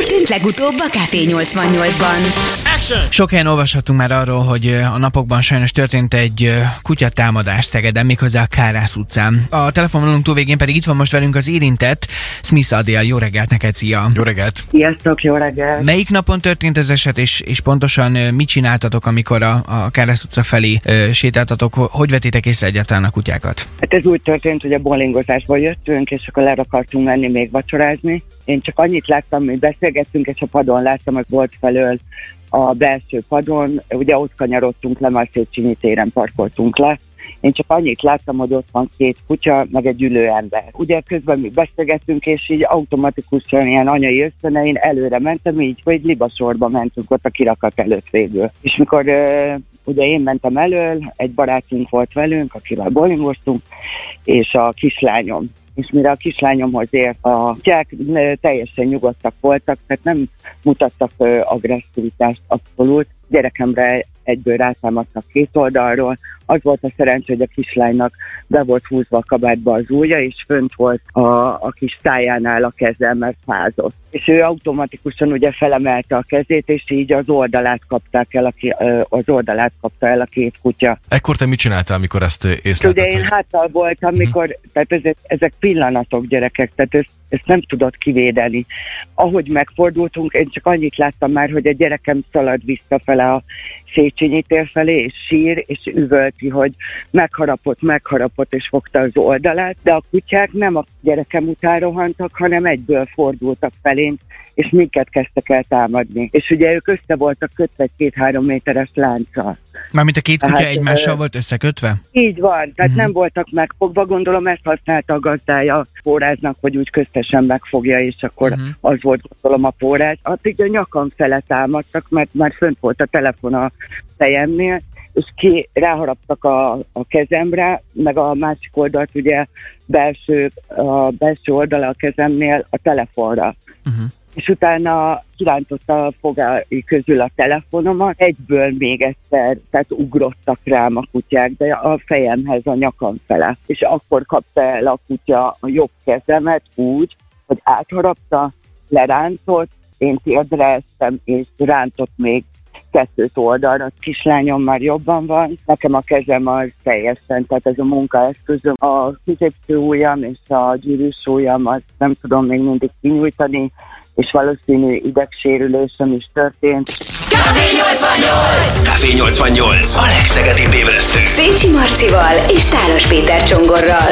történt legutóbb a Café 88-ban? Sok helyen olvashatunk már arról, hogy a napokban sajnos történt egy kutyatámadás Szegeden, méghozzá a Kárász utcán. A telefonvonalunk túlvégén pedig itt van most velünk az érintett, Smith Adél. Jó reggelt neked, szia! Jó reggelt! Sziasztok, jó reggelt! Melyik napon történt ez eset, és, és pontosan mit csináltatok, amikor a, a Kárász utca felé ö, sétáltatok? Hogy vetétek észre egyáltalán a kutyákat? Hát ez úgy történt, hogy a bowlingozásból jöttünk, és akkor le akartunk menni még vacsorázni. Én csak annyit láttam, hogy beszélgettünk, és a padon láttam, hogy volt felől a belső padon, ugye ott kanyarodtunk le, már Széchenyi téren parkoltunk le. Én csak annyit láttam, hogy ott van két kutya, meg egy ülő ember. Ugye közben mi beszélgettünk, és így automatikusan ilyen anyai ösztönein előre mentem, így, hogy libasorba mentünk ott a kirakat előtt végül. És mikor ugye én mentem elől, egy barátunk volt velünk, akivel bowlingoztunk, és a kislányom és mire a kislányomhoz ért, a kutyák teljesen nyugodtak voltak, tehát nem mutattak agresszivitást abszolút. Gyerekemre egyből rátámadtak két oldalról, az volt a szerencsé, hogy a kislánynak be volt húzva a kabátba az ujja, és fönt volt a, a kis szájánál a keze, mert fázott. És ő automatikusan ugye felemelte a kezét, és így az oldalát kapták el, aki, az oldalát kapta el a két kutya. Ekkor te mit csináltál, amikor ezt észlelted? Ugye én háttal voltam, amikor, uh-huh. tehát ezek, ezek pillanatok gyerekek, tehát ezt, ezt nem tudod kivédeni. Ahogy megfordultunk, én csak annyit láttam már, hogy a gyerekem szalad visszafele a Széchenyi tér felé, és sír, és üvölti, hogy megharapott, megharapott, és fogta az oldalát, de a kutyák nem a gyerekem után rohantak, hanem egyből fordultak felénk, és minket kezdtek el támadni. És ugye ők össze voltak kötve egy két-három méteres lánccal. Mármint a két kutya hát, egymással ö... volt összekötve? Így van, tehát uh-huh. nem voltak megfogva, gondolom ezt használta a gazdája a póráznak, hogy úgy köztesen megfogja, és akkor uh-huh. az volt gondolom a póráz. Addig a nyakam fele támadtak, mert már fönt volt a telefon a fejemnél, és ki ráharaptak a, a kezemre, meg a másik oldalt ugye belső, a belső oldala a kezemnél a telefonra. Uh-huh. És utána kirántotta a fogái közül a telefonomat, egyből még egyszer, tehát ugrottak rám a kutyák, de a fejemhez a nyakam fele. És akkor kapta el a kutya a jobb kezemet úgy, hogy átharapta, lerántott, én térdre estem, és rántott még kettőt oldalra. A kislányom már jobban van, nekem a kezem az teljesen, tehát ez a munkaeszközöm. A középső ujjam és a gyűrűs ujjam, azt nem tudom még mindig kinyújtani, és valószínű idegsérülésem is történt. Café 88! Café 88! A legszegedibb ébresztő! Szécsi Marcival és Tálos Péter Csongorral.